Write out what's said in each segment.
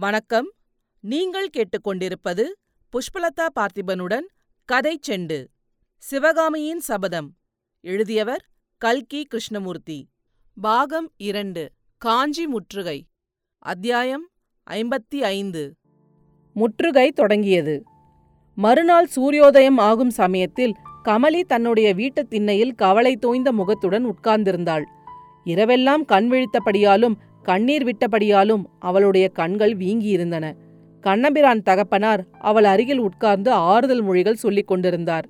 வணக்கம். நீங்கள் கேட்டுக்கொண்டிருப்பது புஷ்பலதா பார்த்திபனுடன் கதை செண்டு சிவகாமியின் சபதம். எழுதியவர் கல்கி கிருஷ்ணமூர்த்தி. பாகம் இரண்டு காஞ்சி முற்றுகை. அத்தியாயம் ஐம்பத்தி ஐந்து முற்றுகை தொடங்கியது. மறுநாள் சூரியோதயம் ஆகும் சமயத்தில் கமலி தன்னுடைய வீட்டுத் திண்ணையில் கவலை தோய்ந்த முகத்துடன் உட்கார்ந்திருந்தாள். இரவெல்லாம் கண் விழித்தபடியாலும் கண்ணீர் விட்டபடியாலும் அவளுடைய கண்கள் வீங்கியிருந்தன. கண்ணபிரான் தகப்பனார் அவள் அருகில் உட்கார்ந்து ஆறுதல் மொழிகள் சொல்லிக் கொண்டிருந்தார்.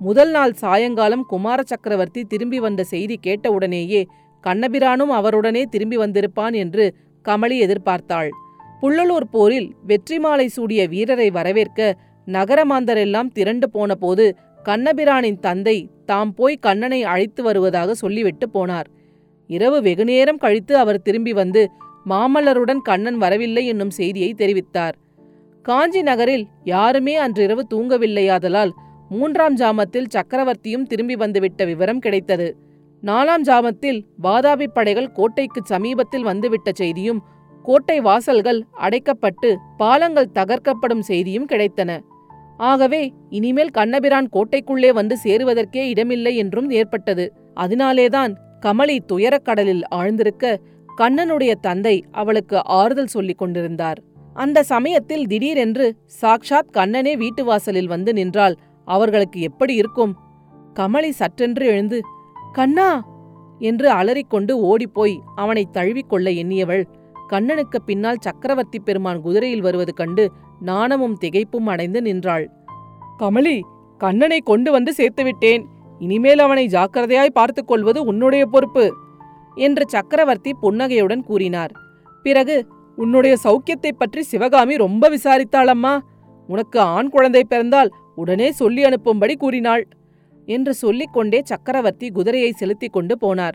முதல் நாள் சாயங்காலம் குமார சக்கரவர்த்தி திரும்பி வந்த செய்தி கேட்டவுடனேயே கண்ணபிரானும் அவருடனே திரும்பி வந்திருப்பான் என்று கமலி எதிர்பார்த்தாள். புள்ளலூர் போரில் வெற்றி மாலை சூடிய வீரரை வரவேற்க நகரமாந்தரெல்லாம் திரண்டு போனபோது கண்ணபிரானின் தந்தை தாம் போய் கண்ணனை அழைத்து வருவதாக சொல்லிவிட்டு போனார். இரவு வெகுநேரம் கழித்து அவர் திரும்பி வந்து மாமல்லருடன் கண்ணன் வரவில்லை என்னும் செய்தியை தெரிவித்தார். காஞ்சி நகரில் யாருமே அன்றிரவு தூங்கவில்லையாதலால் மூன்றாம் ஜாமத்தில் சக்கரவர்த்தியும் திரும்பி வந்துவிட்ட விவரம் கிடைத்தது. நாலாம் ஜாமத்தில் வாதாபி படைகள் கோட்டைக்கு சமீபத்தில் வந்துவிட்ட செய்தியும் கோட்டை வாசல்கள் அடைக்கப்பட்டு பாலங்கள் தகர்க்கப்படும் செய்தியும் கிடைத்தன. ஆகவே இனிமேல் கண்ணபிரான் கோட்டைக்குள்ளே வந்து சேருவதற்கே இடமில்லை என்றும் ஏற்பட்டது அதனாலேதான் கமலி துயரக்கடலில் ஆழ்ந்திருக்க கண்ணனுடைய தந்தை அவளுக்கு ஆறுதல் சொல்லிக் கொண்டிருந்தார். அந்த சமயத்தில் திடீரென்று சாக்ஷாத் கண்ணனே வீட்டு வாசலில் வந்து நின்றால் அவர்களுக்கு எப்படி இருக்கும்? கமலி சற்றென்று எழுந்து கண்ணா! என்று அலறிக்கொண்டு ஓடிப்போய் அவனை தழுவிக்கொள்ள எண்ணியவள். கண்ணனுக்கு பின்னால் சக்கரவர்த்தி பெருமான் குதிரையில் வருவது கண்டு நாணமும் திகைப்பும் அடைந்து நின்றாள். கமலி கண்ணனை கொண்டு வந்து சேர்த்துவிட்டேன் இனிமேல் அவனை ஜாக்கிரதையாய் பார்த்துக் கொள்வது உன்னுடைய பொறுப்பு என்று சக்கரவர்த்தி புன்னகையுடன் கூறினார். பிறகு உன்னுடைய சௌக்கியத்தைப் பற்றி சிவகாமி ரொம்ப விசாரித்தாளம்மா. உனக்கு ஆண் குழந்தை பிறந்தால் உடனே சொல்லி அனுப்பும்படி கூறினாள் என்று சொல்லிக்கொண்டே சக்கரவர்த்தி குதிரையை செலுத்திக் கொண்டு போனார்.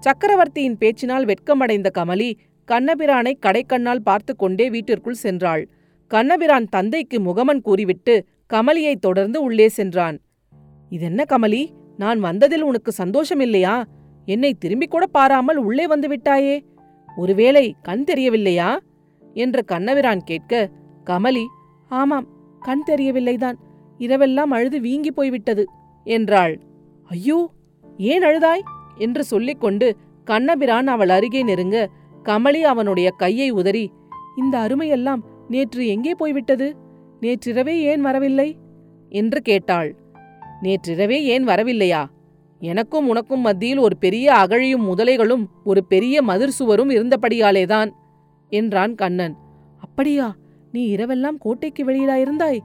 சக்கரவர்த்தியின் பேச்சினால் வெட்கமடைந்த கமலி கண்ணபிரானை கடைக்கண்ணால் பார்த்து கொண்டே வீட்டிற்குள் சென்றாள். கண்ணபிரான் தந்தைக்கு முகமன் கூறிவிட்டு கமலியை தொடர்ந்து உள்ளே சென்றான். இதென்ன கமலி? நான் வந்ததில் உனக்கு சந்தோஷம் இல்லையா என்னை திரும்பிக் கூட பாராமல் உள்ளே வந்து விட்டாயே? ஒருவேளை கண் தெரியவில்லையா? என்று கண்ணவிரான் கேட்க கமலி ஆமாம் கண் தெரியவில்லைதான். இரவெல்லாம் அழுது வீங்கி போய்விட்டது என்றாள். ஐயோ ஏன் அழுதாய்? என்று சொல்லிக்கொண்டு கண்ணபிரான் அவள் அருகே நெருங்க கமலி அவனுடைய கையை உதறி இந்த அருமையெல்லாம் நேற்று எங்கே போய்விட்டது? நேற்றிரவே ஏன் வரவில்லை? என்று கேட்டாள். நேற்றிரவே ஏன் வரவில்லையா? எனக்கும் உனக்கும் மத்தியில் ஒரு பெரிய அகழியும் முதலைகளும் ஒரு பெரிய மதிர் சுவரும் இருந்தபடியாலேதான் என்றான் கண்ணன். அப்படியா? நீ இரவெல்லாம் கோட்டைக்கு வெளியிலாயிருந்தாய்?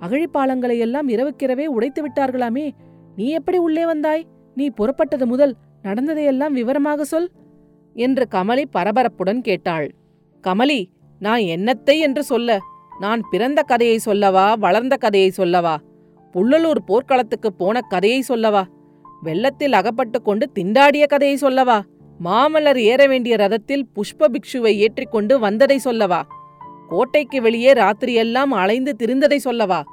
அகழிப்பாலங்களை எல்லாம் இரவுக்கிரவே உடைத்து விட்டார்களாமே? நீ எப்படி உள்ளே வந்தாய்? நீ புறப்பட்டது முதல் நடந்ததையெல்லாம் விவரமாக சொல் என்று கமலி பரபரப்புடன் கேட்டாள். கமலி நான் என்னத்தை என்று சொல்ல நான் பிறந்த கதையை சொல்லவா வளர்ந்த கதையை சொல்லவா? புள்ளலூர் போர்க்களத்துக்கு போன கதையை சொல்லவா? வெள்ளத்தில் அகப்பட்டு கொண்டு திண்டாடிய கதையை சொல்லவா? மாமல்லர் ஏற வேண்டிய ரதத்தில் புஷ்ப பிக்ஷுவை ஏற்றிக்கொண்டு வந்ததை சொல்லவா? கோட்டைக்கு வெளியே ராத்திரியெல்லாம் அலைந்து திரிந்ததை சொல்லவா?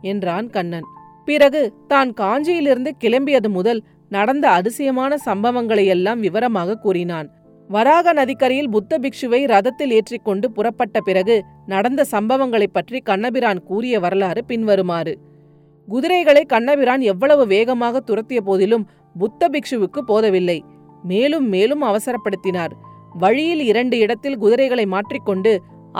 என்றான் கண்ணன். பிறகு தான் காஞ்சியிலிருந்து கிளம்பியது முதல் நடந்த அதிசயமான சம்பவங்களையெல்லாம் விவரமாக கூறினான். வராக நதிக்கரையில் புத்த பிக்ஷுவை ரதத்தில் ஏற்றிக்கொண்டு புறப்பட்ட பிறகு நடந்த சம்பவங்களைப் பற்றி கண்ணபிரான் கூறிய வரலாறு பின்வருமாறு. குதிரைகளை கண்ணபிரான் எவ்வளவு வேகமாக துரத்திய போதிலும் புத்த பிக்ஷுவுக்கு போதவில்லை. மேலும் மேலும் அவசரப்படுத்தினார். வழியில் இரண்டு இடத்தில் குதிரைகளை மாற்றிக்கொண்டு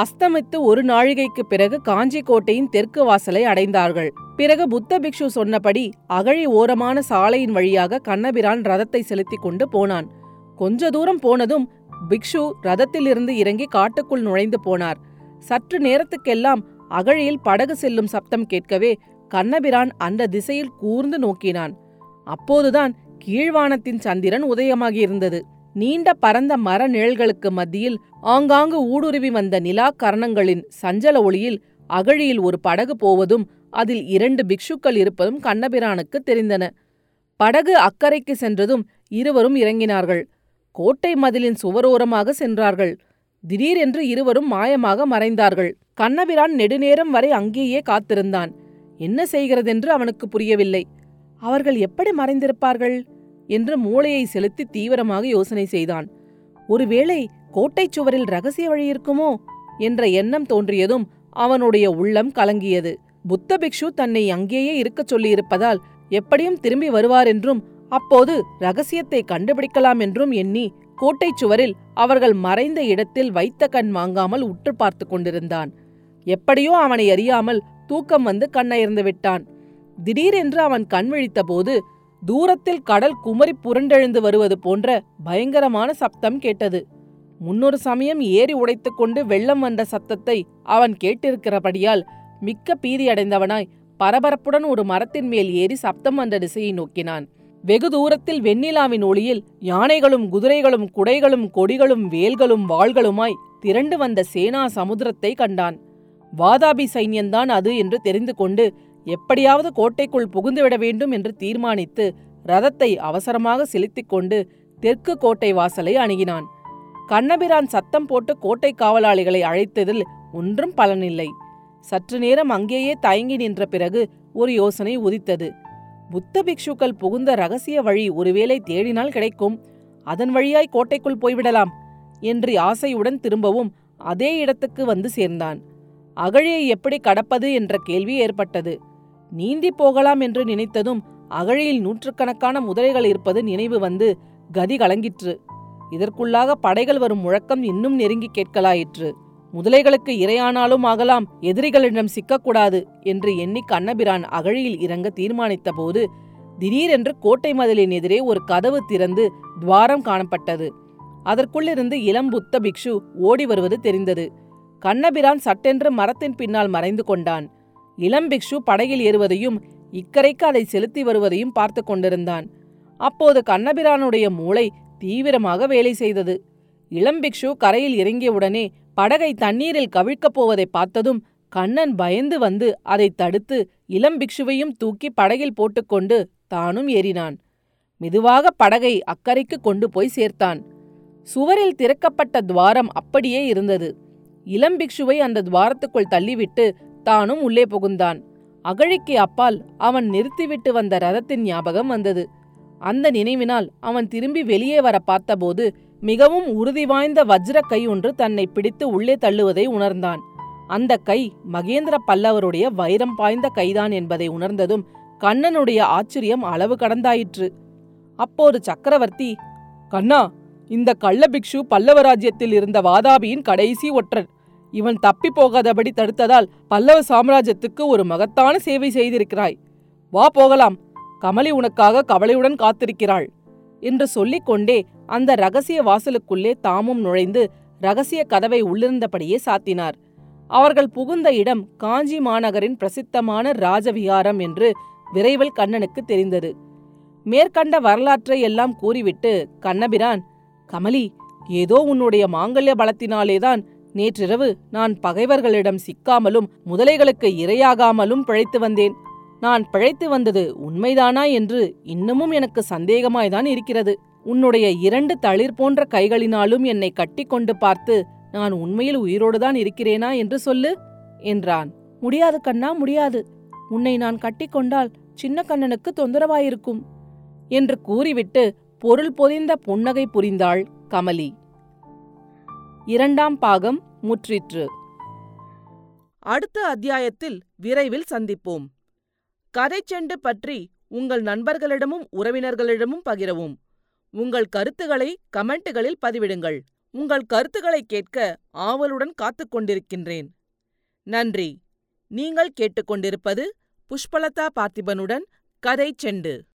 அஸ்தமித்து ஒரு நாழிகைக்கு பிறகு காஞ்சி கோட்டையின் தெற்கு வாசலை அடைந்தார்கள். பிறகு புத்த பிக்ஷு சொன்னபடி அகழி ஓரமான சாலையின் வழியாக கண்ணபிரான் ரதத்தை செலுத்திக் கொண்டு போனான். கொஞ்ச தூரம் போனதும் பிக்ஷு ரதத்திலிருந்து இறங்கி காட்டுக்குள் நுழைந்து போனார். சற்று நேரத்துக்கெல்லாம் அகழியில் படகு செல்லும் சப்தம் கேட்கவே கண்ணபிரான் அந்த திசையில் கூர்ந்து நோக்கினான். அப்போதுதான் கீழ்வானத்தின் சந்திரன் உதயமாகியிருந்தது. நீண்ட பரந்த மர நிழல்களுக்கு மத்தியில் ஆங்காங்கு ஊடுருவி வந்த நிலா கரணங்களின் சஞ்சல ஒளியில் அகழியில் ஒரு படகு போவதும் அதில் இரண்டு பிக்ஷுக்கள் இருப்பதும் கண்ணபிரானுக்கு தெரிந்தன. படகு அக்கறைக்கு சென்றதும் இருவரும் இறங்கினார்கள். கோட்டை மதிலின் சுவரோரமாக சென்றார்கள். திடீரென்று இருவரும் மாயமாக மறைந்தார்கள். கண்ணபிரான் நெடுநேரம் வரை அங்கேயே காத்திருந்தான். என்ன செய்கிறதென்று அவனுக்கு புரியவில்லை. அவர்கள் எப்படி மறைந்திருப்பார்கள்? என்று மூளையை செலுத்தி தீவிரமாக யோசனை செய்தான். ஒருவேளை கோட்டைச் சுவரில் ரகசிய வழி இருக்குமோ? என்ற எண்ணம் தோன்றியதும் அவனுடைய உள்ளம் கலங்கியது. புத்த பிக்ஷு தன்னை அங்கேயே இருக்கச் சொல்லியிருப்பதால் எப்படியும் திரும்பி வருவார் என்றும் அப்போது ரகசியத்தை கண்டுபிடிக்கலாம் என்றும் எண்ணி கோட்டைச் சுவரில் அவர்கள் மறைந்த இடத்தில் வைத்த கண் வாங்காமல் உற்று பார்த்து கொண்டிருந்தான். எப்படியோ அவனை அறியாமல் தூக்கம் வந்து கண்ணயர்ந்து விட்டான். திடீரென்று அவன் கண் விழித்தபோது தூரத்தில் கடல் குமரி புரண்டெழுந்து வருவது போன்ற பயங்கரமான சப்தம் கேட்டது. முன்னொரு சமயம் ஏறி உடைத்துக்கொண்டு வெள்ளம் வந்த சத்தத்தை அவன் கேட்டிருக்கிறபடியால் மிக்க பீதியடைந்தவனாய் பரபரப்புடன் ஒரு மரத்தின் மேல் ஏறி சப்தம் வந்த திசையை நோக்கினான். வெகு தூரத்தில் வெண்ணிலாவின் ஒளியில் யானைகளும் குதிரைகளும் குடைகளும் கொடிகளும் வேல்களும் வாள்களுமாய் திரண்டு வந்த சேனா சமுத்திரத்தை கண்டான். வாதாபி சைன்யந்தான் அது என்று தெரிந்து கொண்டு எப்படியாவது கோட்டைக்குள் புகுந்துவிட வேண்டும் என்று தீர்மானித்து ரதத்தை அவசரமாக செலுத்திக் கொண்டு தெற்கு கோட்டை வாசலை அணுகினான். கண்ணபிரான் சத்தம் போட்டு கோட்டை காவலாளிகளை அழைத்ததில் ஒன்றும் பலனில்லை. சற்று நேரம் அங்கேயே தயங்கி நின்ற பிறகு ஒரு யோசனை உதித்தது. புத்த பிக்ஷுக்கள் புகுந்த ரகசிய வழி ஒருவேளை தேடினால் கிடைக்கும். அதன் வழியாய் கோட்டைக்குள் போய்விடலாம் என்று ஆசையுடன் திரும்பவும் அதே இடத்துக்கு வந்து சேர்ந்தான். அகழியை எப்படி கடப்பது என்ற கேள்வி ஏற்பட்டது. நீந்தி போகலாம் என்று நினைத்ததும் அகழியில் நூற்றுக்கணக்கான முதலைகள் இருப்பது நினைவு வந்து கதி கலங்கிற்று. இதற்குள்ளாக படைகள் வரும் முழக்கம் இன்னும் நெருங்கி கேட்கலாயிற்று. முதலைகளுக்கு இரையானாலும் ஆகலாம் எதிரிகளிடம் சிக்கக்கூடாது என்று எண்ணி கண்ணபிரான் அகழியில் இறங்க தீர்மானித்தபோது திடீரென்று கோட்டை மதிலின் எதிரே ஒரு கதவு திறந்து துவாரம் காணப்பட்டது. அதற்குள்ளிருந்து இளம் புத்த பிக்ஷு ஓடி வருவது தெரிந்தது. கண்ணபிரான் சட்டென்று மரத்தின் பின்னால் மறைந்து கொண்டான். இளம் பிக்ஷு படகில் ஏறுவதையும் இக்கரைக்கு அதை செலுத்தி வருவதையும் பார்த்து கொண்டிருந்தான். அப்போது கண்ணபிரானுடைய மூளை தீவிரமாக வேலை செய்தது. இளம் பிக்ஷு கரையில் இறங்கியவுடனே படகை தண்ணீரில் கவிழ்க்கப் போவதை பார்த்ததும் கண்ணன் பயந்து வந்து அதை தடுத்து இளம் பிக்ஷுவையும் தூக்கி படகில் போட்டுக்கொண்டு தானும் ஏறினான். மெதுவாக படகை அக்கறைக்கு கொண்டு போய் சேர்த்தான். சுவரில் திறக்கப்பட்ட துவாரம் அப்படியே இருந்தது. இளம் பிக்ஷுவை அந்த துவாரத்துக்குள் தள்ளிவிட்டு தானும் உள்ளே புகுந்தான். அகழிக்கு அப்பால் அவன் நிறுத்திவிட்டு வந்த ரதத்தின் ஞாபகம் வந்தது. அந்த நினைவினால் அவன் திரும்பி வெளியே வர பார்த்தபோது மிகவும் உறுதி வாய்ந்த வஜ்ர கை ஒன்று தன்னை பிடித்து உள்ளே தள்ளுவதை உணர்ந்தான். அந்த கை மகேந்திர பல்லவருடைய வைரம் பாய்ந்த கைதான் என்பதை உணர்ந்ததும் கண்ணனுடைய ஆச்சரியம் அளவு கடந்தாயிற்று. அப்போது சக்கரவர்த்தி கண்ணா இந்த கள்ள பிக்ஷு பல்லவ ராஜ்யத்தில் இருந்த வாதாபியின் கடைசி ஒற்றன். இவன் தப்பி போகாதபடி தடுத்ததால் பல்லவ சாம்ராஜ்யத்துக்கு ஒரு மகத்தான சேவை செய்திருக்கிறாய். வா போகலாம். கமலி உனக்காக கவலையுடன் காத்திருக்கிறாள். என்று சொல்லிக்கொண்டே அந்த ரகசிய வாசலுக்குள்ளே தாமும் நுழைந்து ரகசிய கதவை உள்ளிருந்தபடியே சாத்தினார். அவர்கள் புகுந்த இடம் காஞ்சி மாநகரின் பிரசித்தமான ராஜவிகாரம் என்று விரைவில் கண்ணனுக்கு தெரிந்தது. மேற்கண்ட வரலாற்றை எல்லாம் கூறிவிட்டு கண்ணபிரான் கமலி ஏதோ உன்னுடைய மாங்கல்ய பலத்தினாலேதான் நேற்றிரவு நான் பகைவர்களிடம் சிக்காமலும் முதலைகளுக்கு இரையாகாமலும் பிழைத்து வந்தேன். நான் பிழைத்து வந்தது உண்மைதானா என்று இன்னமும் எனக்கு சந்தேகமாய்தான் இருக்கிறது. உன்னுடைய இரண்டு தளிர் போன்ற கைகளினாலும் என்னை கட்டிக்கொண்டு பார்த்து நான் உண்மையில் உயிரோடுதான் இருக்கிறேனா என்று சொல்லு என்றான். முடியாது கண்ணா முடியாது. உன்னை நான் கட்டிக்கொண்டால் சின்ன கண்ணனுக்கு தொந்தரவாயிருக்கும் என்று கூறிவிட்டு பொருள் பொதிந்த புன்னகை புரிந்தாள் கமலி. இரண்டாம் பாகம் முற்றிற்று. அடுத்த அத்தியாயத்தில் விரைவில் சந்திப்போம். கதைச்செண்டு பற்றி உங்கள் நண்பர்களிடமும் உறவினர்களிடமும் பகிரவும். உங்கள் கருத்துக்களை கமெண்ட்டுகளில் பதிவிடுங்கள். உங்கள் கருத்துக்களை கேட்க ஆவலுடன் காத்துக் கொண்டிருக்கின்றேன். நன்றி. நீங்கள் கேட்டுக்கொண்டிருப்பது புஷ்பலதா பார்த்திபனுடன் கதை செண்டு.